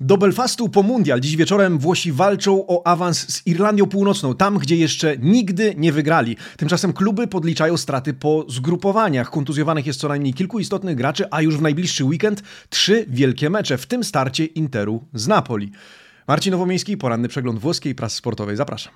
Do Belfastu po mundial. Dziś wieczorem Włosi walczą o awans z Irlandią Północną, tam gdzie jeszcze nigdy nie wygrali. Tymczasem kluby podliczają straty po zgrupowaniach. Kontuzjowanych jest co najmniej kilku istotnych graczy, a już w najbliższy weekend trzy wielkie mecze, w tym starcie Interu z Napoli. Marcin Nowomiejski, poranny przegląd włoskiej prasy sportowej. Zapraszam.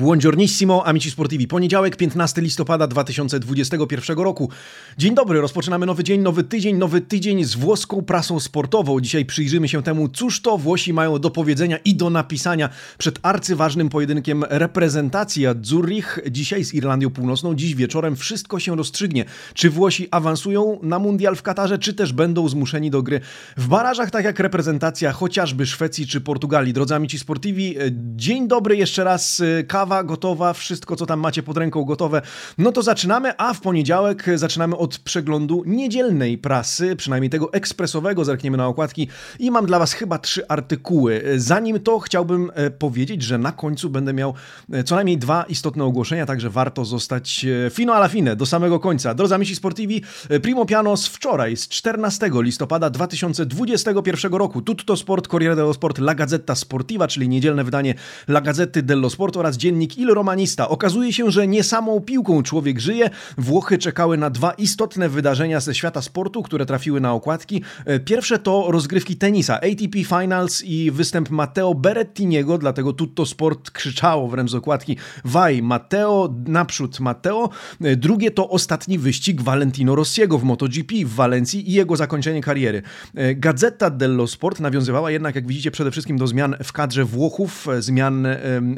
Buongiornissimo, amici sportivi. Poniedziałek, 15 listopada 2021 roku. Dzień dobry, rozpoczynamy nowy dzień, nowy tydzień, nowy tydzień z włoską prasą sportową. Dzisiaj przyjrzymy się temu, cóż to Włosi mają do powiedzenia i do napisania przed arcyważnym pojedynkiem reprezentacji Zurich. Dzisiaj z Irlandią Północną, dziś wieczorem wszystko się rozstrzygnie. Czy Włosi awansują na mundial w Katarze, czy też będą zmuszeni do gry w barażach, tak jak reprezentacja chociażby Szwecji czy Portugalii. Drodzy amici sportivi, dzień dobry jeszcze raz kawa gotowa, wszystko co tam macie pod ręką gotowe. No to zaczynamy, a w poniedziałek zaczynamy od przeglądu niedzielnej prasy, przynajmniej tego ekspresowego, zerkniemy na okładki i mam dla Was chyba trzy artykuły. Zanim to chciałbym e, powiedzieć, że na końcu będę miał e, co najmniej dwa istotne ogłoszenia, także warto zostać e, fino alla fine, do samego końca. Drodzy amici sportivi, primo piano z wczoraj, z 14 listopada 2021 roku. Tutto Sport, Corriere dello Sport, La Gazzetta Sportiva, czyli niedzielne wydanie La Gazzetta dello Sport oraz dziennik Il Romanista. Okazuje się, że nie samą piłką człowiek żyje. Włochy czekały na dwa istotne wydarzenia ze świata sportu, które trafiły na okładki. E, pierwsze to rozgrywki tenisa, ATP Finals i występ Matteo Berrettiniego, dlatego Tutto Sport krzyczało wręcz z okładki Waj, Matteo, naprzód Matteo. E, drugie to ostatni wyścig Valentino Rossiego w MotoGP w Walencji i jego zakończenie kariery. E, Gazeta dello Sport nawiązywała jednak, jak widzicie, przede wszystkim do zmian w kadrze Włochów, zmian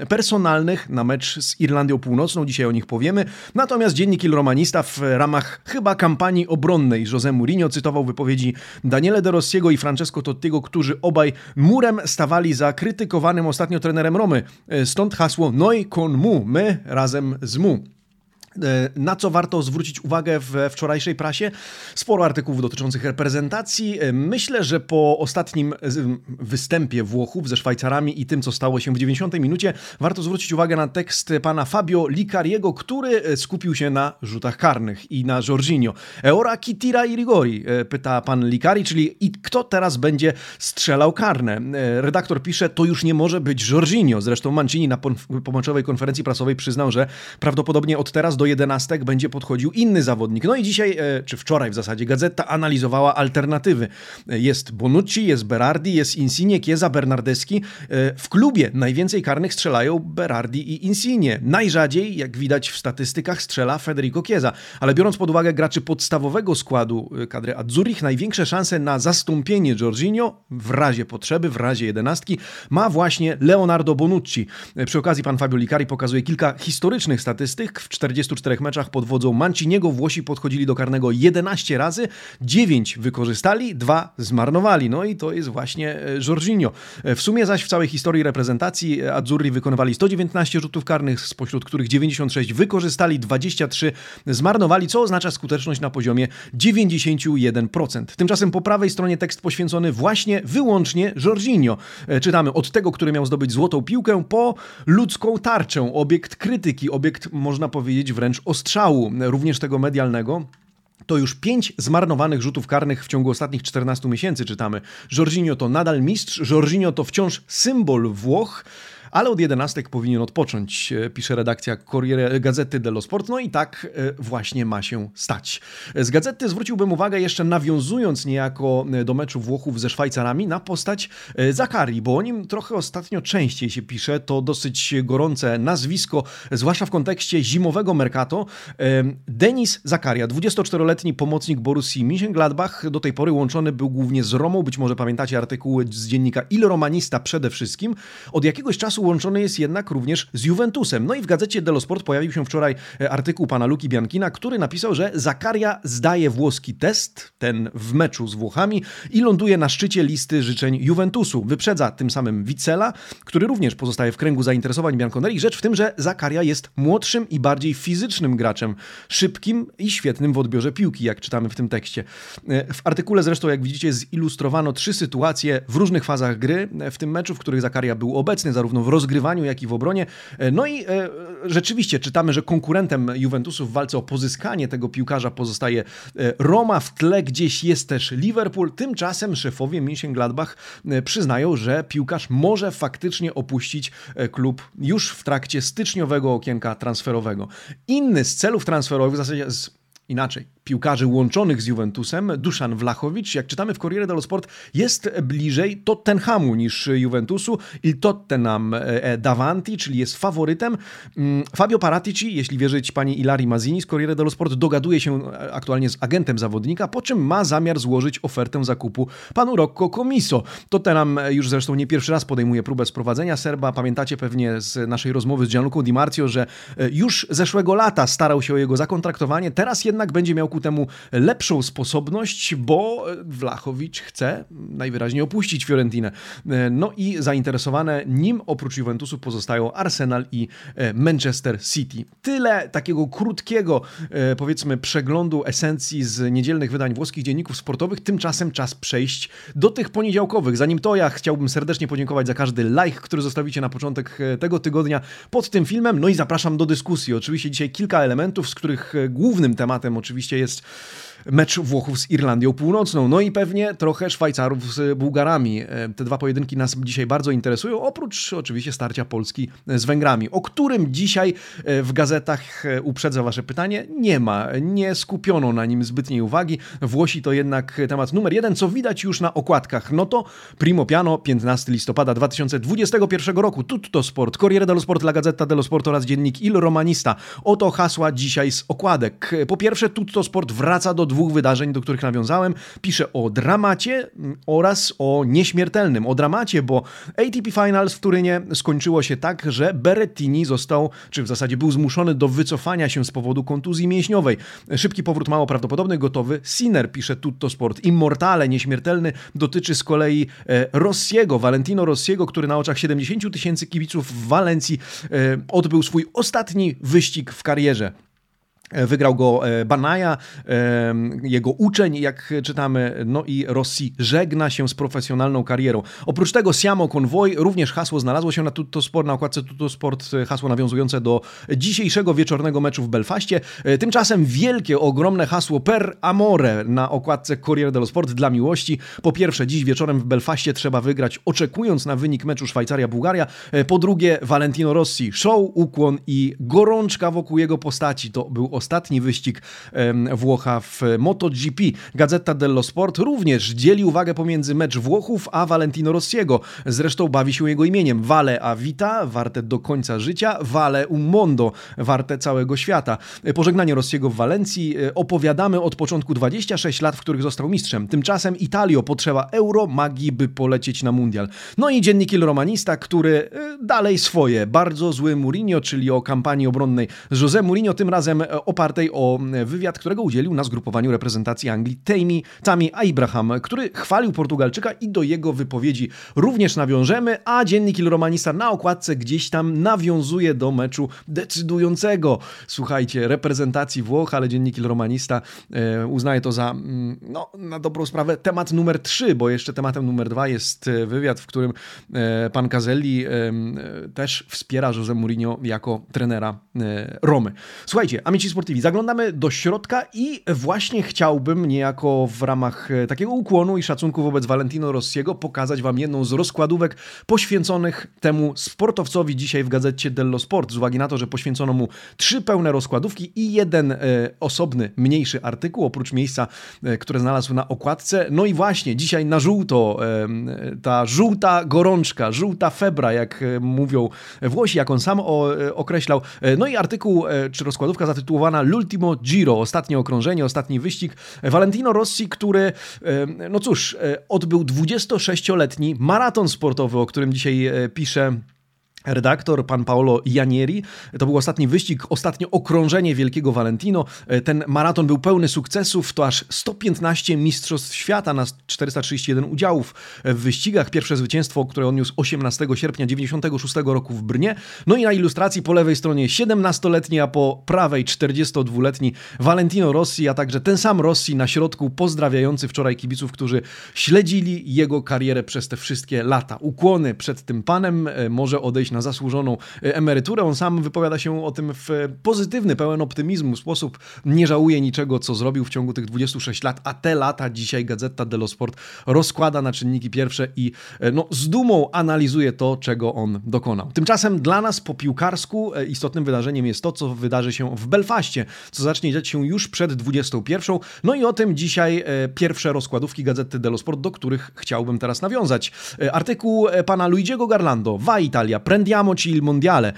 personalnych na mecz z Irlandią Północną, dzisiaj o nich powiemy. Natomiast dziennik Il Romanista w ramach chyba kampanii obronnej José Mourinho cytował wypowiedzi Daniele De Rossiego i Francesco Tottiego, którzy obaj murem stawali za krytykowanym ostatnio trenerem Romy. Stąd hasło Noi con mu, my razem z mu. E, na co warto zwrócić uwagę we wczorajszej prasie? Sporo artykułów dotyczących reprezentacji. E, myślę, że po ostatnim występie Włochów ze Szwajcarami i tym, co stało się w 90 minucie, warto zwrócić uwagę na tekst pana Fabio Licariego, który e, skupił się na rzutach karnych i na Jorginho. Eora chi tira i rigori, pyta pan Licari, czyli i kto teraz będzie strzelał karne? Redaktor pisze, to już nie może być Jorginho. Zresztą Mancini na pomoczowej konferencji prasowej przyznał, że prawdopodobnie od teraz do do jedenastek będzie podchodził inny zawodnik. No i dzisiaj, e, czy wczoraj w zasadzie, Gazeta analizowała alternatywy. E, jest Bonucci, jest Berardi, jest Insigne, Chiesa, Bernardeschi. E, w klubie najwięcej karnych strzelają Berardi i Insigne. Najrzadziej, jak widać w statystykach, strzela Federico Chiesa. Ale biorąc pod uwagę graczy podstawowego składu kadry Adzurich, największe szanse na zastąpienie Jorginho w razie potrzeby, w razie jedenastki ma właśnie Leonardo Bonucci. Przy okazji pan Fabio Licari pokazuje kilka historycznych statystyk. W 40 24 meczach pod wodzą Manciniego Włosi podchodzili do karnego 11 razy, 9 wykorzystali, 2 zmarnowali. No i to jest właśnie e, Jorginho. E, w sumie zaś w całej historii reprezentacji e, Azzurri wykonywali 119 rzutów karnych, spośród których 96 wykorzystali, 23 zmarnowali, co oznacza skuteczność na poziomie 91%. Tymczasem po prawej stronie tekst poświęcony właśnie wyłącznie Jorginho. Czytamy od tego, który miał zdobyć złotą piłkę, po ludzką tarczę, obiekt krytyki, obiekt można powiedzieć wręcz ostrzału, również tego medialnego. To już pięć zmarnowanych rzutów karnych w ciągu ostatnich 14 miesięcy czytamy. Jorginho to nadal mistrz, Jorginho to wciąż symbol Włoch ale od jedenastek powinien odpocząć, e, pisze redakcja Corriere Gazety dello Sport. No i tak e, właśnie ma się stać. Z gazety zwróciłbym uwagę jeszcze nawiązując niejako e, do meczu Włochów ze Szwajcarami na postać Zakari, bo o nim trochę ostatnio częściej się pisze. To dosyć gorące nazwisko, zwłaszcza w kontekście zimowego Mercato. Denis Zakaria, 24-letni pomocnik Borussii Mönchengladbach, do tej pory łączony był głównie z Romą, być może pamiętacie artykuły z dziennika Il Romanista przede wszystkim. Od jakiegoś czasu łączony jest jednak również z Juventusem. No i w gazecie Dello Sport pojawił się wczoraj e, artykuł pana Luki Biankina, który napisał, że Zakaria zdaje włoski test, ten w meczu z Włochami i ląduje na szczycie listy życzeń Juventusu. Wyprzedza tym samym Wicela, który również pozostaje w kręgu zainteresowań Bianconeri. Rzecz w tym, że Zakaria jest młodszym i bardziej fizycznym graczem, szybkim i świetnym w odbiorze piłki, jak czytamy w tym tekście. E, w artykule zresztą, jak widzicie, zilustrowano trzy sytuacje w różnych fazach gry w tym meczu, w których Zakaria był obecny, zarówno w rozgrywaniu, jak i w obronie. No i rzeczywiście czytamy, że konkurentem Juventusu w walce o pozyskanie tego piłkarza pozostaje Roma, w tle gdzieś jest też Liverpool. Tymczasem szefowie Mönchengladbach przyznają, że piłkarz może faktycznie opuścić klub już w trakcie styczniowego okienka transferowego. Inny z celów transferowych, w zasadzie z inaczej piłkarzy łączonych z Juventusem, Duszan Wlachowicz, jak czytamy w Corriere dello Sport, jest bliżej Tottenhamu niż Juventusu. Il Tottenham e, e, davanti, czyli jest faworytem. Mm, Fabio Paratici, jeśli wierzyć pani Ilari Mazzini z Corriere dello Sport, dogaduje się e, aktualnie z agentem zawodnika, po czym ma zamiar złożyć ofertę zakupu panu Rocco Comiso. Tottenham już zresztą nie pierwszy raz podejmuje próbę sprowadzenia Serba. Pamiętacie pewnie z naszej rozmowy z Gianluca Di Marzio, że już zeszłego lata starał się o jego zakontraktowanie, teraz jednak będzie miał ku temu lepszą sposobność, bo Wlachowicz chce najwyraźniej opuścić Fiorentinę. No i zainteresowane nim oprócz Juventusu pozostają Arsenal i e, Manchester City. Tyle takiego krótkiego, e, powiedzmy, przeglądu esencji z niedzielnych wydań włoskich dzienników sportowych. Tymczasem czas przejść do tych poniedziałkowych. Zanim to, ja chciałbym serdecznie podziękować za każdy like, który zostawicie na początek e, tego tygodnia pod tym filmem. No i zapraszam do dyskusji. Oczywiście dzisiaj kilka elementów, z których głównym tematem oczywiście jest mecz Włochów z Irlandią Północną. No i pewnie trochę Szwajcarów z Bułgarami. E, te dwa pojedynki nas dzisiaj bardzo interesują, oprócz oczywiście starcia Polski z Węgrami, o którym dzisiaj e, w gazetach e, uprzedza Wasze pytanie. Nie ma, nie skupiono na nim zbytniej uwagi. Włosi to jednak temat numer jeden, co widać już na okładkach. No to Primo Piano, 15 listopada 2021 roku. Tutto Sport, Corriere dello Sport, La Gazzetta dello Sport oraz dziennik Il Romanista. Oto hasła dzisiaj z okładek. Po pierwsze, Tutto Sport wraca do dwóch wydarzeń, do których nawiązałem. Pisze o dramacie mm, oraz o nieśmiertelnym. O dramacie, bo ATP Finals w Turynie skończyło się tak, że Berettini został, czy w zasadzie był zmuszony do wycofania się z powodu kontuzji mięśniowej. Szybki powrót mało prawdopodobny, gotowy. Sinner, pisze Tutto Sport. Immortale, nieśmiertelny, dotyczy z kolei e, Rossiego, Valentino Rossiego, który na oczach 70 tysięcy kibiców w Walencji e, odbył swój ostatni wyścig w karierze. Wygrał go e, Banaja, e, jego uczeń, jak czytamy, no i Rossi żegna się z profesjonalną karierą. Oprócz tego Siamo Convoy, również hasło znalazło się na Tutto Sport, na okładce Tutto Sport, e, hasło nawiązujące do dzisiejszego wieczornego meczu w Belfaście. Tymczasem wielkie, ogromne hasło Per Amore na okładce Corriere dello Sport dla miłości. Po pierwsze, dziś wieczorem w Belfaście trzeba wygrać, oczekując na wynik meczu Szwajcaria-Bułgaria. Po drugie, Valentino Rossi, show, ukłon i gorączka wokół jego postaci. To był wyścig Włocha w MotoGP. Gazeta dello Sport również dzieli uwagę pomiędzy mecz Włochów a Valentino Rossiego. Zresztą bawi się jego imieniem. Vale a vita, warte do końca życia, Vale un mondo, warte całego świata. Pożegnanie Rossiego w Walencji e, opowiadamy od początku 26 lat, w których został mistrzem. Tymczasem Italio potrzeba euro magii, by polecieć na mundial. No i dziennik Il Romanista, który e, dalej swoje. Bardzo zły Mourinho, czyli o kampanii obronnej z José Mourinho, tym razem e, opartej o wywiad, którego udzielił na zgrupowaniu reprezentacji Anglii Tammy, Tami Abraham, który chwalił Portugalczyka i do jego wypowiedzi również nawiążemy, a dziennik Il Romanista na okładce gdzieś tam nawiązuje do meczu decydującego, słuchajcie, reprezentacji Włoch, ale dziennik Il Romanista e, uznaje to za, mm, no, na dobrą sprawę, temat numer 3, bo jeszcze tematem numer 2 jest e, wywiad, w którym e, pan Caselli też wspiera José Mourinho jako trenera Romy. Słuchajcie, Amici Sportivi, zaglądamy do środka i właśnie chciałbym niejako w ramach e, takiego ukłonu i szacunku wobec Valentino Rossiego pokazać Wam jedną z rozkładówek poświęconych temu sportowcowi dzisiaj w gazecie Dello Sport, z uwagi na to, że poświęcono mu trzy pełne rozkładówki i jeden e, osobny, mniejszy artykuł, oprócz miejsca, e, które znalazł na okładce. No i właśnie dzisiaj na żółto, e, ta żółta gorączka, żółta febra, jak e, mówią Włosi, jak on sam o, e, określał. No i artykuł, czy rozkładówka zatytułowana L'ultimo Giro, ostatnie okrążenie, ostatni wyścig. Valentino Rossi, który, no cóż, odbył 26-letni maraton sportowy, o którym dzisiaj pisze redaktor, pan Paolo Janieri. To był ostatni wyścig, ostatnie okrążenie Wielkiego Valentino. E, ten maraton był pełny sukcesów, to aż 115 mistrzostw świata na 431 udziałów w wyścigach. Pierwsze zwycięstwo, które odniósł 18 sierpnia 96 roku w Brnie. No i na ilustracji po lewej stronie 17-letni, a po prawej 42-letni Valentino Rossi, a także ten sam Rossi na środku pozdrawiający wczoraj kibiców, którzy śledzili jego karierę przez te wszystkie lata. Ukłony przed tym panem, e, może odejść na zasłużoną emeryturę. On sam wypowiada się o tym w pozytywny, pełen optymizmu sposób. Nie żałuje niczego, co zrobił w ciągu tych 26 lat, a te lata dzisiaj Gazeta dello Sport rozkłada na czynniki pierwsze i no, z dumą analizuje to, czego on dokonał. Tymczasem dla nas po piłkarsku istotnym wydarzeniem jest to, co wydarzy się w Belfaście, co zacznie dziać się już przed 21. No i o tym dzisiaj pierwsze rozkładówki Gazety dello Sport, do których chciałbym teraz nawiązać. Artykuł pana Luigiego Garlando, Va Italia, prendiamo ci il mondiale.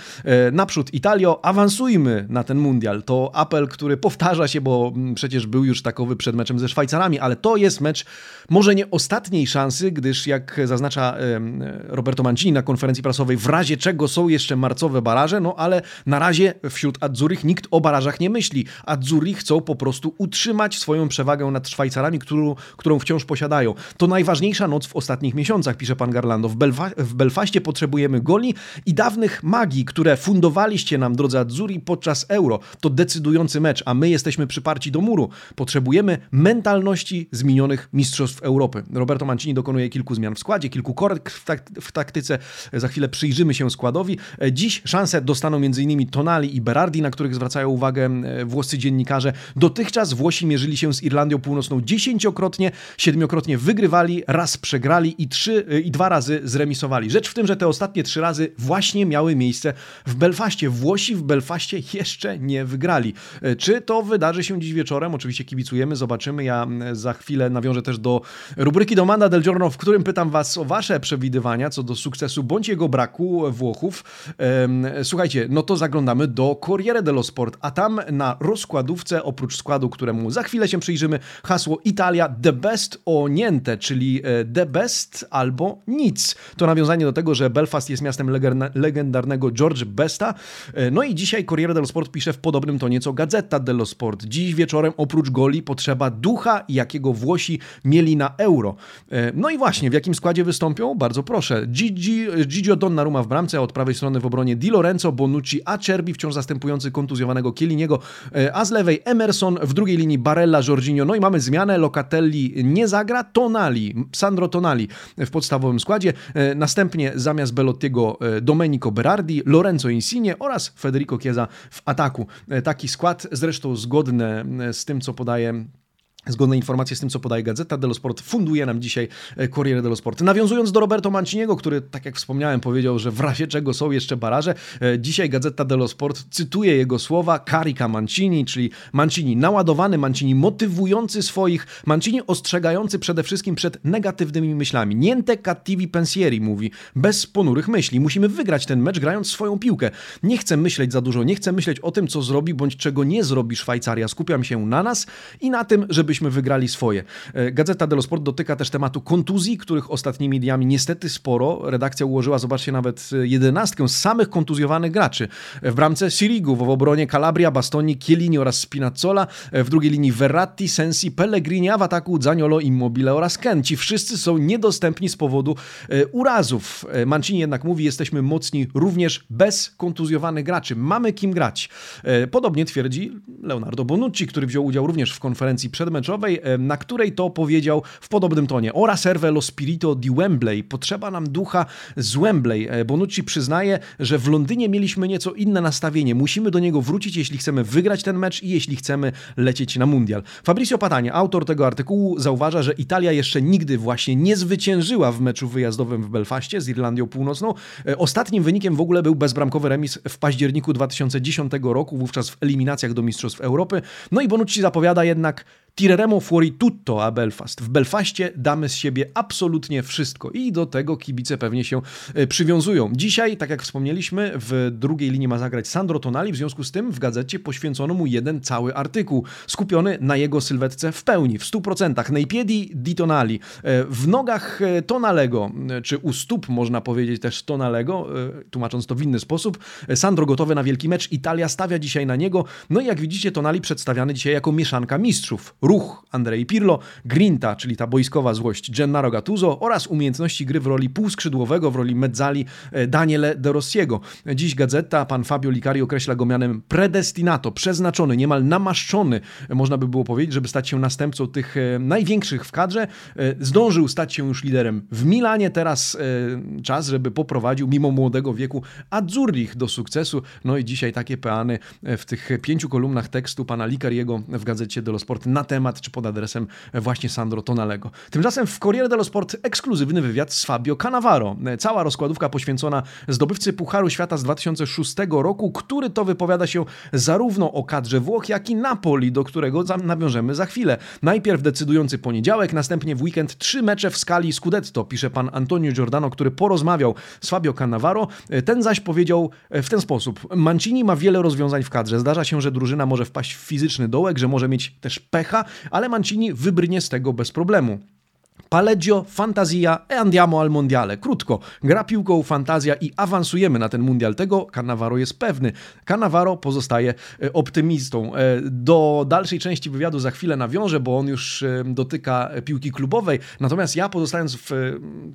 Naprzód Italio, awansujmy na ten mundial. To apel, który powtarza się, bo mm, przecież był już takowy przed meczem ze Szwajcarami, ale to jest mecz może nie ostatniej szansy, gdyż jak zaznacza Roberto Mancini na konferencji prasowej, w razie czego są jeszcze marcowe baraże, no ale na razie wśród Adzurich nikt o barażach nie myśli. Adzuri chcą po prostu utrzymać swoją przewagę nad Szwajcarami, którą, którą wciąż posiadają. To najważniejsza noc w ostatnich miesiącach, pisze pan Garlando. W, Belfa w Belfaście potrzebujemy goli i dawnych magii, które fundowaliście nam, drodzy Adzuri, podczas Euro. To decydujący mecz, a my jesteśmy przyparci do muru. Potrzebujemy mentalności z minionych mistrzostw Europy. Roberto Mancini dokonuje kilku zmian w składzie, kilku korekt w, tak w taktyce. Za chwilę przyjrzymy się składowi. Dziś szansę dostaną m.in. Tonali i Berardi, na których zwracają uwagę e, włoscy dziennikarze. Dotychczas Włosi mierzyli się z Irlandią Północną dziesięciokrotnie, siedmiokrotnie wygrywali, raz przegrali i, trzy, e, i dwa razy zremisowali. Rzecz w tym, że te ostatnie trzy razy właśnie miały miejsce w Belfaście. Włosi w Belfaście jeszcze nie wygrali. E, czy to wydarzy się dziś wieczorem? Oczywiście kibicujemy, zobaczymy. Ja za chwilę nawiążę też do rubryki Domanda del Giorno, w którym pytam Was o Wasze przewidywania co do sukcesu bądź jego braku Włochów. Słuchajcie, no to zaglądamy do Corriere dello Sport, a tam na rozkładówce, oprócz składu, któremu za chwilę się przyjrzymy, hasło Italia the best o niente, czyli e, the best albo nic. To nawiązanie do tego, że Belfast jest miastem legendarnego George Besta. E, no i dzisiaj Corriere dello Sport pisze w podobnym tonie co Gazeta dello Sport. Dziś wieczorem oprócz goli potrzeba ducha, jakiego Włosi mieli na euro. E, no i właśnie, w jakim składzie wystąpią? Bardzo proszę. Gigi, Gigio Donnarumma w bramce, od prawej strony w obronie Di Lorenzo, Bonucci, Acerbi, wciąż zastępujący kontuzjowanego Kieliniego, a z lewej Emerson, w drugiej linii Barella, Jorginho, no i mamy zmianę, Locatelli nie zagra, Tonali, Sandro Tonali w podstawowym składzie, następnie zamiast Belottiego Domenico Berardi, Lorenzo Insigne oraz Federico Chiesa w ataku. Taki skład zresztą zgodny z tym, co podaje Zgodne informacje z tym, co podaje Gazeta dello Sport, funduje nam dzisiaj e, Corriere dello Sport. Nawiązując do Roberto Manciniego, który, tak jak wspomniałem, powiedział, że w razie czego są jeszcze baraże, e, dzisiaj Gazeta dello Sport cytuje jego słowa Carica Mancini, czyli Mancini naładowany, Mancini motywujący swoich, Mancini ostrzegający przede wszystkim przed negatywnymi myślami. Niente cattivi pensieri, mówi, bez ponurych myśli. Musimy wygrać ten mecz grając swoją piłkę. Nie chcę myśleć za dużo, nie chcę myśleć o tym, co zrobi bądź czego nie zrobi Szwajcaria. Skupiam się na nas i na tym, żeby byśmy wygrali swoje. E, Gazeta dello Sport dotyka też tematu kontuzji, których ostatnimi dniami niestety sporo. Redakcja ułożyła, zobaczcie, nawet jedenastkę z samych kontuzjowanych graczy. E, w bramce Sirigu, w obronie Calabria, Bastoni, Chiellini oraz Spinazzola, e, w drugiej linii Verratti, Sensi, Pellegrini, a w ataku Zaniolo, Immobile oraz Ken. Ci wszyscy są niedostępni z powodu urazów. Mancini jednak mówi, jesteśmy mocni również bez kontuzjowanych graczy. Mamy kim grać. Podobnie twierdzi Leonardo Bonucci, który wziął udział również w konferencji przedmeczowej meczowej, na której to powiedział w podobnym tonie. Ora serve lo spirito di Wembley. Potrzeba nam ducha z Wembley. E, Bonucci przyznaje, że w Londynie mieliśmy nieco inne nastawienie. Musimy do niego wrócić, jeśli chcemy wygrać ten mecz i jeśli chcemy lecieć na mundial. Fabrizio Patanie, autor tego artykułu, zauważa, że Italia jeszcze nigdy właśnie nie zwyciężyła w meczu wyjazdowym w Belfaście z Irlandią Północną. E, ostatnim wynikiem w ogóle był bezbramkowy remis w październiku 2010 roku, wówczas w eliminacjach do Mistrzostw Europy. No i Bonucci zapowiada jednak Tireremo fuori tutto a Belfast. W Belfaście damy z siebie absolutnie wszystko i do tego kibice pewnie się e, przywiązują. Dzisiaj, tak jak wspomnieliśmy, w drugiej linii ma zagrać Sandro Tonali, w związku z tym w gazecie poświęcono mu jeden cały artykuł, skupiony na jego sylwetce w pełni, w 100%. Nei piedi di Tonali. E, w nogach e, Tonalego, czy u stóp można powiedzieć też Tonalego, tłumacząc to w inny sposób. Sandro gotowy na wielki mecz, Italia stawia dzisiaj na niego. No i jak widzicie, Tonali przedstawiany dzisiaj jako mieszanka mistrzów ruch Andrei Pirlo, grinta, czyli ta boiskowa złość Gennaro Gattuso oraz umiejętności gry w roli półskrzydłowego, w roli mezzali e, Daniele De Rossiego. Dziś gazeta, pan Fabio Licari określa go mianem predestinato, przeznaczony, niemal namaszczony, można by było powiedzieć, żeby stać się następcą tych e, największych w kadrze. Zdążył stać się już liderem w Milanie, teraz czas, żeby poprowadził mimo młodego wieku Azzurrich do sukcesu. No i dzisiaj takie peany w tych pięciu kolumnach tekstu pana Licariego w gazecie dello Sport na temat, czy pod adresem właśnie Sandro Tonalego. Tymczasem w Corriere dello Sport ekskluzywny wywiad z Fabio Cannavaro. Cała rozkładówka poświęcona zdobywcy Pucharu Świata z 2006 roku, który to wypowiada się zarówno o kadrze Włoch, jak i Napoli, do którego nawiążemy za chwilę. Najpierw decydujący poniedziałek, następnie w weekend trzy mecze w skali Scudetto, pisze pan Antonio Giordano, który porozmawiał z Fabio Cannavaro. Ten zaś powiedział w ten sposób. Mancini ma wiele rozwiązań w kadrze. Zdarza się, że drużyna może wpaść w fizyczny dołek, że może mieć też pecha, ale Mancini wybrnie z tego bez problemu. Paleggio, fantazja e andiamo al mondiale. Krótko, gra piłką, fantazja i awansujemy na ten mundial. Tego Cannavaro jest pewny. Cannavaro pozostaje e, optymistą. E, do dalszej części wywiadu za chwilę nawiążę, bo on już e, dotyka piłki klubowej. Natomiast ja pozostając w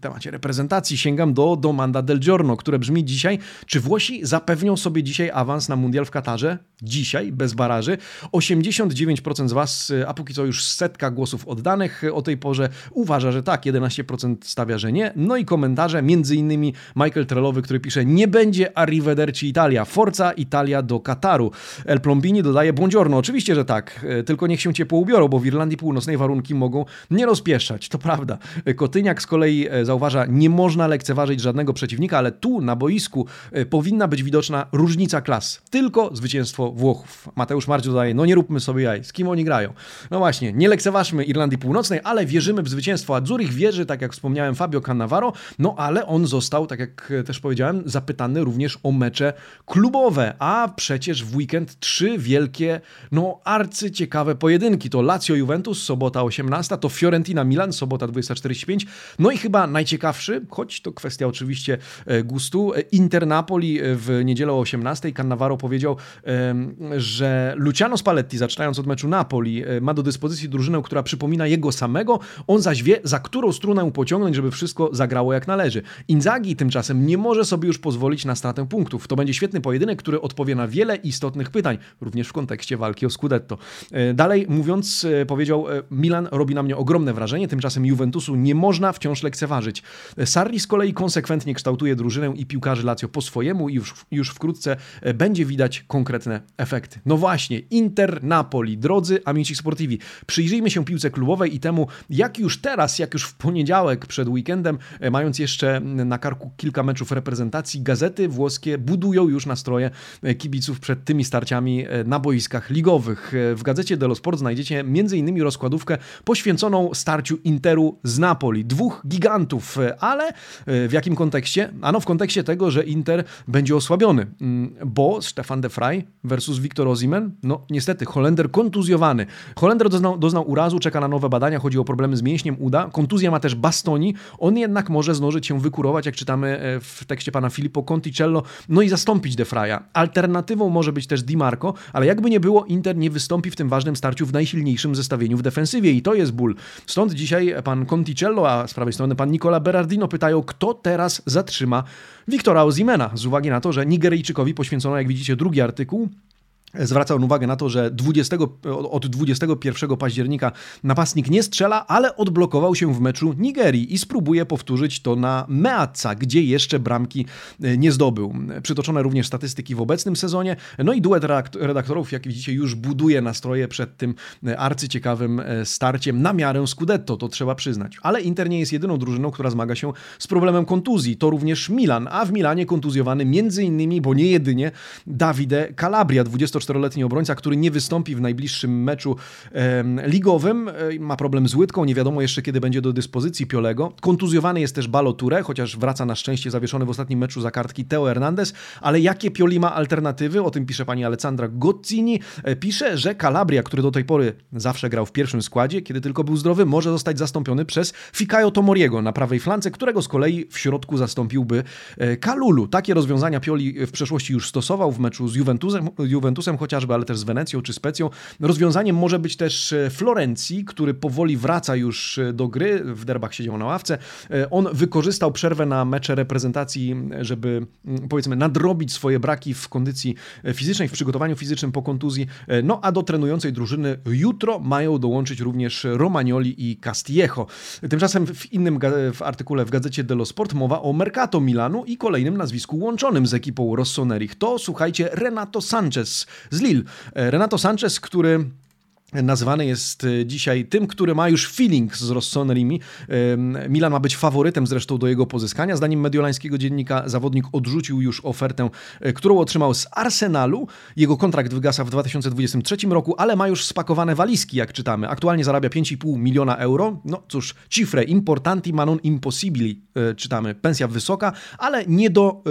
temacie reprezentacji sięgam do Domanda del Giorno, które brzmi dzisiaj, czy Włosi zapewnią sobie dzisiaj awans na mundial w Katarze? Dzisiaj, bez baraży. 89% z Was, a póki co już setka głosów oddanych o tej porze, uważa, uważa, że tak, 11% stawia, że nie. No i komentarze, między innymi Michael Trellowy, który pisze, nie będzie Arrivederci Italia, Forza Italia do Kataru. El Plombini dodaje, buongiorno, oczywiście, że tak, e, tylko niech się ciepło ubiorą, bo w Irlandii Północnej warunki mogą nie rozpieszczać, to prawda. Kotyniak z kolei e, zauważa, nie można lekceważyć żadnego przeciwnika, ale tu na boisku e, powinna być widoczna różnica klas. Tylko zwycięstwo Włochów. Mateusz Mardziu dodaje, no nie róbmy sobie jaj, z kim oni grają? No właśnie, nie lekceważmy Irlandii Północnej, ale wierzymy w zwycięstwo a Zurich wierzy, tak jak wspomniałem, Fabio Cannavaro, no ale on został, tak jak też powiedziałem, zapytany również o mecze klubowe, a przecież w weekend trzy wielkie, no arcyciekawe pojedynki. To Lazio Juventus, sobota 18, to Fiorentina Milan, sobota 20.45, no i chyba najciekawszy, choć to kwestia oczywiście e, gustu, e, Inter Napoli e, w niedzielę o 18. Cannavaro powiedział, że Luciano Spalletti, zaczynając od meczu Napoli, ma do dyspozycji drużynę, która przypomina jego samego, on zaś wie, za którą strunę pociągnąć, żeby wszystko zagrało jak należy. Inzaghi tymczasem nie może sobie już pozwolić na stratę punktów. To będzie świetny pojedynek, który odpowie na wiele istotnych pytań, również w kontekście walki o Scudetto. E, dalej mówiąc, e, powiedział, e, Milan robi na mnie ogromne wrażenie, tymczasem Juventusu nie można wciąż lekceważyć. Sarri z kolei konsekwentnie kształtuje drużynę i piłkarzy Lazio po swojemu i już, już wkrótce będzie widać konkretne efekty. No właśnie, Inter Napoli, drodzy amici sportivi, przyjrzyjmy się piłce klubowej i temu, jak już teraz jak już w poniedziałek przed weekendem, e, mając jeszcze na karku kilka meczów reprezentacji, gazety włoskie budują już nastroje e, kibiców przed tymi starciami e, na boiskach ligowych. W gazecie Dello Sport znajdziecie m.in. rozkładówkę poświęconą starciu Interu z Napoli. Dwóch gigantów, ale w jakim kontekście? Ano w kontekście tego, że Inter będzie osłabiony, mm, bo Stefan de Vrij versus Victor Osimhen, no niestety Holender kontuzjowany. Holender doznał, doznał urazu, czeka na nowe badania, chodzi o problemy z mięśniem uda, kontuzja ma też Bastoni, on jednak może zdążyć się wykurować, jak czytamy e, w tekście pana Filippo Conticello, no i zastąpić De Fraja. Alternatywą może być też Di Marco, ale jakby nie było, Inter nie wystąpi w tym ważnym starciu w najsilniejszym zestawieniu w defensywie i to jest ból. Stąd dzisiaj pan Conticello, a z prawej strony pan Nicola Berardino pytają, kto teraz zatrzyma Wiktora Ozimena, z uwagi na to, że Nigeryjczykowi poświęcono, jak widzicie, drugi artykuł, Zwraca on uwagę na to, że 20, od 21 października napastnik nie strzela, ale odblokował się w meczu Nigerii i spróbuje powtórzyć to na Meazza, gdzie jeszcze bramki e, nie zdobył. Przytoczone również statystyki w obecnym sezonie. No i duet redaktorów, jak widzicie, już buduje nastroje przed tym e, arcyciekawym e, starciem na miarę Scudetto, to trzeba przyznać. Ale Inter nie jest jedyną drużyną, która zmaga się z problemem kontuzji. To również Milan, a w Milanie kontuzjowany między innymi, bo nie jedynie, Davide Calabria, 20 24-letni obrońca, który nie wystąpi w najbliższym meczu ligowym. E, ma problem z łydką, nie wiadomo jeszcze kiedy będzie do dyspozycji Piolego. Kontuzjowany jest też Baloture, chociaż wraca na szczęście zawieszony w ostatnim meczu za kartki Teo Hernandez. Ale jakie Pioli ma alternatywy? O tym pisze pani Alessandra Gozzini. E, pisze, że Calabria, który do tej pory zawsze grał w pierwszym składzie, kiedy tylko był zdrowy, może zostać zastąpiony przez Fikayo Tomoriego na prawej flance, którego z kolei w środku zastąpiłby e, Kalulu. Takie rozwiązania Pioli w przeszłości już stosował w meczu z Juventusem, Juventusem Chociażby, ale też z Wenecją czy Specją. Rozwiązaniem może być też Florencji, który powoli wraca już do gry, w derbach siedział na ławce. On wykorzystał przerwę na mecze reprezentacji, żeby mm, powiedzmy nadrobić swoje braki w kondycji fizycznej, w przygotowaniu fizycznym po kontuzji. No a do trenującej drużyny jutro mają dołączyć również Romagnoli i Castillejo. Tymczasem w innym w artykule w gazecie dello Sport mowa o Mercato Milanu i kolejnym nazwisku łączonym z ekipą Rossonerich. To słuchajcie Renato Sanchez z Lille. Renato Sanchez, który nazywany jest e, dzisiaj tym, który ma już feeling z Rossonerimi. Milan ma być faworytem zresztą do jego pozyskania. Zdaniem mediolańskiego dziennika zawodnik odrzucił już ofertę, e, którą otrzymał z Arsenalu. Jego kontrakt wygasa w 2023 roku, ale ma już spakowane walizki, jak czytamy. Aktualnie zarabia 5,5 miliona euro. No cóż, cifre importanti ma non impossibili, e, czytamy. Pensja wysoka, ale, nie do,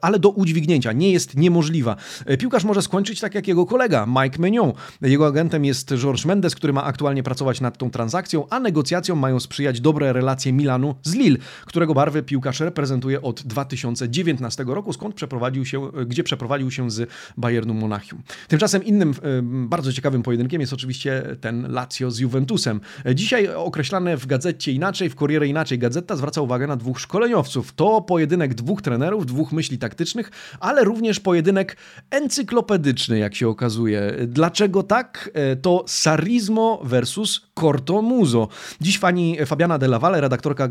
ale do udźwignięcia. Nie jest niemożliwa. Piłkarz może skończyć tak jak jego kolega, Mike Menion. Jego agentem jest George Mendes, który ma aktualnie pracować nad tą transakcją, a negocjacjom mają sprzyjać dobre relacje Milanu z Lille, którego barwy piłkarz reprezentuje od 2019 roku, skąd przeprowadził się, gdzie przeprowadził się z Bayernu Monachium. Tymczasem innym e, bardzo ciekawym pojedynkiem jest oczywiście ten Lazio z Juventusem. Dzisiaj określane w gazecie inaczej, w Corriere inaczej. Gazeta zwraca uwagę na dwóch szkoleniowców. To pojedynek dwóch trenerów, dwóch myśli taktycznych, ale również pojedynek encyklopedyczny, jak się okazuje. Dlaczego tak? E, to Sarrismo versus Corto Muso. Dziś pani Fabiana Della Valle, redaktorka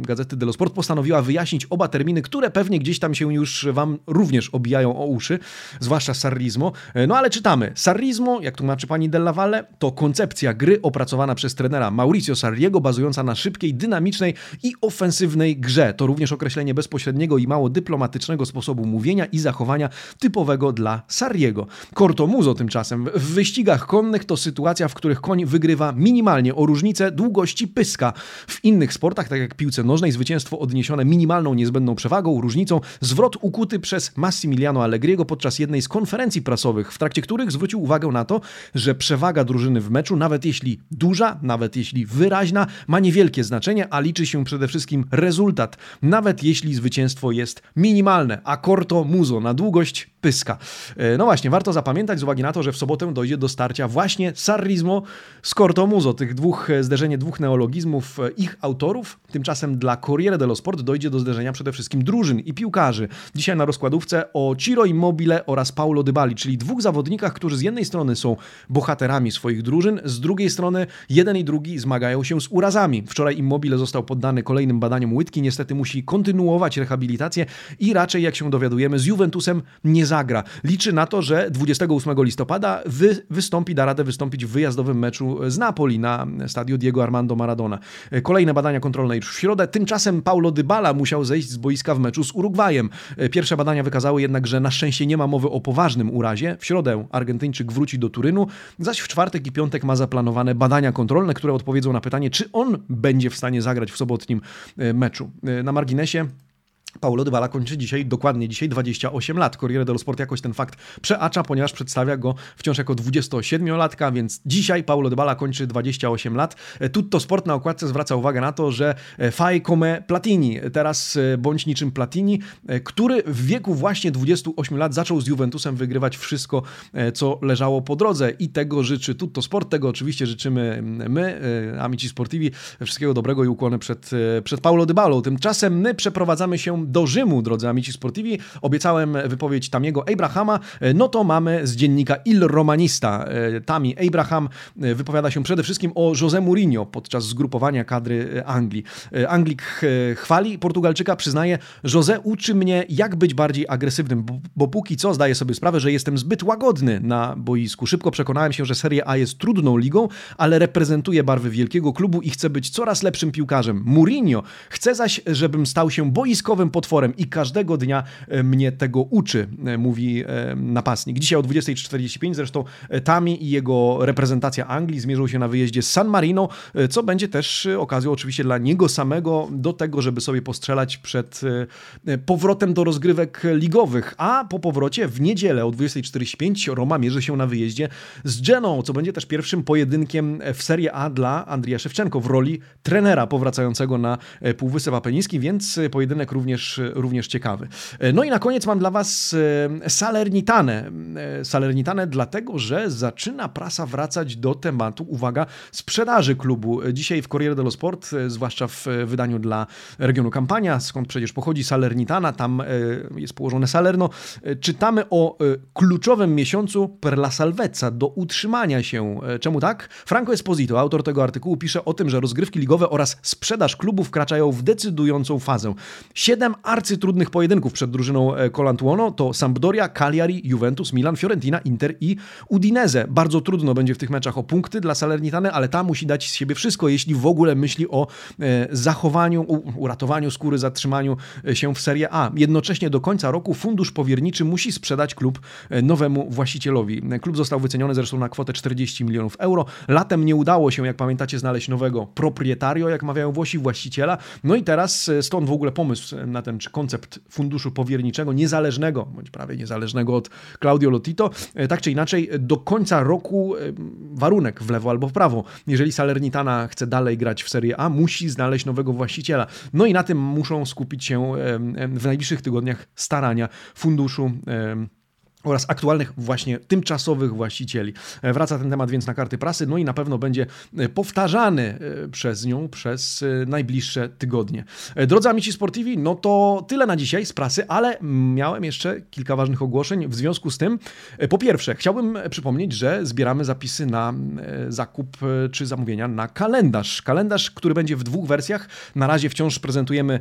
Gazety dello Sport, postanowiła wyjaśnić oba terminy, które pewnie gdzieś tam się już wam również obijają o uszy, zwłaszcza Sarrismo. No ale czytamy. Sarrismo, jak tłumaczy pani Della Valle, to koncepcja gry opracowana przez trenera Mauricio Sarriego, bazująca na szybkiej, dynamicznej i ofensywnej grze. To również określenie bezpośredniego i mało dyplomatycznego sposobu mówienia i zachowania typowego dla Sarriego. Corto Muso tymczasem w wyścigach konnych to sytuacja, w których koń wygrywa minimalnie o różnicę długości pyska. W innych sportach, tak jak piłce nożnej, zwycięstwo odniesione minimalną niezbędną przewagą, różnicą, zwrot ukuty przez Massimiliano Allegriego podczas jednej z konferencji prasowych, w trakcie których zwrócił uwagę na to, że przewaga drużyny w meczu, nawet jeśli duża, nawet jeśli wyraźna, ma niewielkie znaczenie, a liczy się przede wszystkim rezultat, nawet jeśli zwycięstwo jest minimalne. A corto muso na długość pyska. E, no właśnie, warto zapamiętać z uwagi na to, że w sobotę dojdzie do starcia właśnie Sarrismo z Corto Muso, tych dwóch, e, zderzenie dwóch neologizmów e, ich autorów. Tymczasem dla Corriere dello Sport dojdzie do zderzenia przede wszystkim drużyn i piłkarzy. Dzisiaj na rozkładówce o Ciro Immobile oraz Paulo Dybali, czyli dwóch zawodnikach, którzy z jednej strony są bohaterami swoich drużyn, z drugiej strony jeden i drugi zmagają się z urazami. Wczoraj Immobile został poddany kolejnym badaniom łydki, niestety musi kontynuować rehabilitację i raczej, jak się dowiadujemy, z Juventusem nie zagra. Liczy na to, że 28 listopada wy, wystąpi, da radę wystąpić w wyjazdowym meczu z Napoli na stadio Diego Armando Maradona. Kolejne badania kontrolne już w środę. Tymczasem Paulo Dybala musiał zejść z boiska w meczu z Urugwajem. Pierwsze badania wykazały jednak, że na szczęście nie ma mowy o poważnym urazie. W środę Argentyńczyk wróci do Turynu, zaś w czwartek i piątek ma zaplanowane badania kontrolne, które odpowiedzą na pytanie, czy on będzie w stanie zagrać w sobotnim e, meczu. E, na marginesie Paulo Dybala kończy dzisiaj, dokładnie dzisiaj, 28 lat. Corriere dello Sport jakoś ten fakt przeacza, ponieważ przedstawia go wciąż jako 27-latka, więc dzisiaj Paulo Dybala kończy 28 lat. E, Tutto Sport na okładce zwraca uwagę na to, że e, fai come Platini, teraz e, bądź niczym Platini, który w wieku właśnie 28 lat zaczął z Juventusem wygrywać wszystko, co leżało po drodze i tego życzy Tutto Sport, tego oczywiście życzymy my, Amici Sportivi, wszystkiego dobrego i ukłony przed, przed Paulo Dybalą. Tymczasem my przeprowadzamy się do Rzymu, drodzy amici sportivi. Obiecałem wypowiedź Tamiego Abrahama, no to mamy z dziennika Il Romanista. Tami Abraham wypowiada się przede wszystkim o José Mourinho podczas zgrupowania kadry Anglii. Anglik chwali Portugalczyka, przyznaje, José uczy mnie jak być bardziej agresywnym, bo, bo póki co zdaję sobie sprawę, że jestem zbyt łagodny na boisku. Szybko przekonałem się, że Serie A jest trudną ligą, ale reprezentuje barwy wielkiego klubu i chce być coraz lepszym piłkarzem. Mourinho chce zaś, żebym stał się boiskowym potworem i każdego dnia e, mnie tego uczy, e, mówi e, napastnik. Dzisiaj o 20.45 zresztą Tami i jego reprezentacja Anglii zmierzą się na wyjeździe z San Marino, co będzie też okazją oczywiście dla niego samego do tego, żeby sobie postrzelać przed powrotem do rozgrywek ligowych, a po powrocie w niedzielę o 20.45 Roma mierzy się na wyjeździe z Geną, co będzie też pierwszym pojedynkiem w Serie A dla Andrija Szewczenko w roli trenera powracającego na Półwysep Apeniński, więc pojedynek również również, również ciekawy. No i na koniec mam dla Was Salernitane. Salernitane dlatego, że zaczyna prasa wracać do tematu, uwaga, sprzedaży klubu. Dzisiaj w Corriere dello Sport, zwłaszcza w wydaniu dla regionu Kampania, skąd przecież pochodzi Salernitana, tam jest położone Salerno, czytamy o kluczowym miesiącu per la salvezza, do utrzymania się. Czemu tak? Franco Esposito, autor tego artykułu, pisze o tym, że rozgrywki ligowe oraz sprzedaż klubów wkraczają w decydującą fazę. Siedem arcytrudnych pojedynków przed drużyną e, Colantuono to Sampdoria, Cagliari, Juventus, Milan, Fiorentina, Inter i Udinese. Bardzo trudno będzie w tych meczach o punkty dla Salernitany, ale ta musi dać z siebie wszystko, jeśli w ogóle myśli o e, zachowaniu, uratowaniu skóry, zatrzymaniu e, się w Serie A. Jednocześnie do końca roku fundusz powierniczy musi sprzedać klub nowemu właścicielowi. Klub został wyceniony zresztą na kwotę 40 milionów euro. Latem nie udało się, jak pamiętacie, znaleźć nowego proprietario, jak mawiają Włosi, właściciela. No i teraz e, stąd w ogóle pomysł na ten czy koncept funduszu powierniczego, niezależnego, bądź prawie niezależnego od Claudio Lotito. E, tak czy inaczej, do końca roku e, warunek w lewo albo w prawo. Jeżeli Salernitana chce dalej grać w Serie A, musi znaleźć nowego właściciela. No i na tym muszą skupić się w najbliższych tygodniach starania funduszu oraz aktualnych właśnie tymczasowych właścicieli. E, wraca ten temat więc na karty prasy, no i na pewno będzie e, powtarzany e, przez nią przez najbliższe tygodnie. Drodzy amici sportivi, no to tyle na dzisiaj z prasy, ale miałem jeszcze kilka ważnych ogłoszeń w związku z tym. Po pierwsze, chciałbym przypomnieć, że zbieramy zapisy na zakup czy zamówienia na kalendarz. Kalendarz, który będzie w dwóch wersjach. Na razie wciąż prezentujemy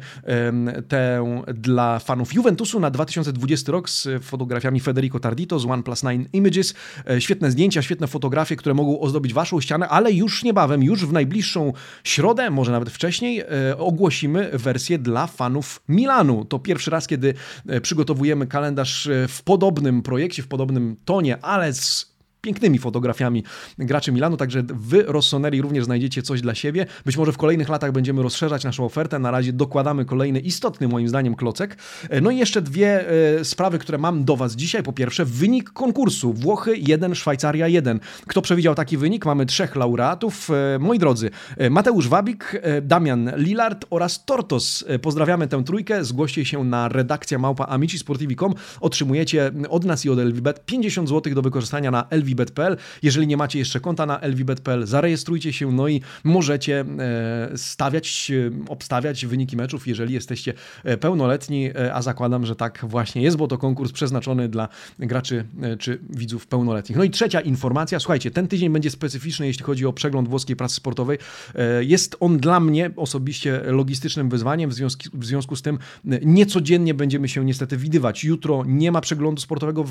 tę dla fanów Juventusu na 2020 rok z fotografiami Federico Enrico Tardito z OnePlus 9 Images. E, świetne zdjęcia, świetne fotografie, które mogą ozdobić Waszą ścianę, ale już niebawem, już w najbliższą środę, może nawet wcześniej, e, ogłosimy wersję dla fanów Milanu. To pierwszy raz, kiedy e, przygotowujemy kalendarz w podobnym projekcie, w podobnym tonie, ale z pięknymi fotografiami graczy Milanu, także wy Rossoneri również znajdziecie coś dla siebie. Być może w kolejnych latach będziemy rozszerzać naszą ofertę. Na razie dokładamy kolejny istotny moim zdaniem klocek. No i jeszcze dwie e, sprawy, które mam do was dzisiaj. Po pierwsze, wynik konkursu. Włochy 1, Szwajcaria 1. Kto przewidział taki wynik? Mamy trzech laureatów. E, moi drodzy, e, Mateusz Wabik, Damian Lillard oraz Tortos. Pozdrawiamy tę trójkę. Zgłoście się na redakcja małpa amici.sportivi.com. Otrzymujecie od nas i od LVBet 50 zł do wykorzystania na LV lvbet.pl. Jeżeli nie macie jeszcze konta na lvbet.pl, zarejestrujcie się, no i możecie e, stawiać, e, obstawiać wyniki meczów, jeżeli jesteście e, pełnoletni, a zakładam, że tak właśnie jest, bo to konkurs przeznaczony dla graczy czy widzów pełnoletnich. No i trzecia informacja, słuchajcie, ten tydzień będzie specyficzny, jeśli chodzi o przegląd włoskiej prasy sportowej. Jest on dla mnie osobiście logistycznym wyzwaniem, w związku, w związku z tym niecodziennie będziemy się niestety widywać. Jutro nie ma przeglądu sportowego,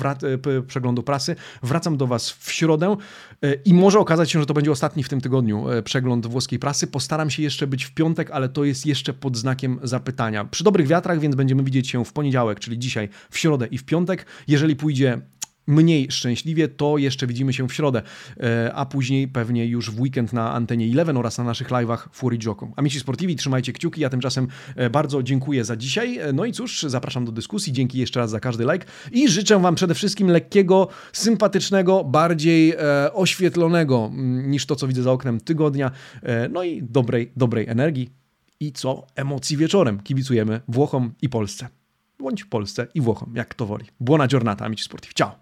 przeglądu prasy. Wracam do Was w środę e, i może okazać się, że to będzie ostatni w tym tygodniu e, przegląd włoskiej prasy. Postaram się jeszcze być w piątek, ale to jest jeszcze pod znakiem zapytania. Przy dobrych wiatrach, więc będziemy widzieć się w poniedziałek, czyli dzisiaj, w środę i w piątek. Jeżeli pójdzie mniej szczęśliwie, to jeszcze widzimy się w środę, e, a później pewnie już w weekend na antenie Eleven oraz na naszych live'ach Fury Jocką. Amici Sportivi, trzymajcie kciuki, ja tymczasem e, bardzo dziękuję za dzisiaj. E, no i cóż, zapraszam do dyskusji, dzięki jeszcze raz za każdy like i życzę Wam przede wszystkim lekkiego, sympatycznego, bardziej oświetlonego mm, niż to, co widzę za oknem tygodnia, no i dobrej, dobrej energii i co? Emocji wieczorem. Kibicujemy Włochom i Polsce bądź Polsce i Włochom, jak to woli. Buona giornata, amici sportivi. Ciao!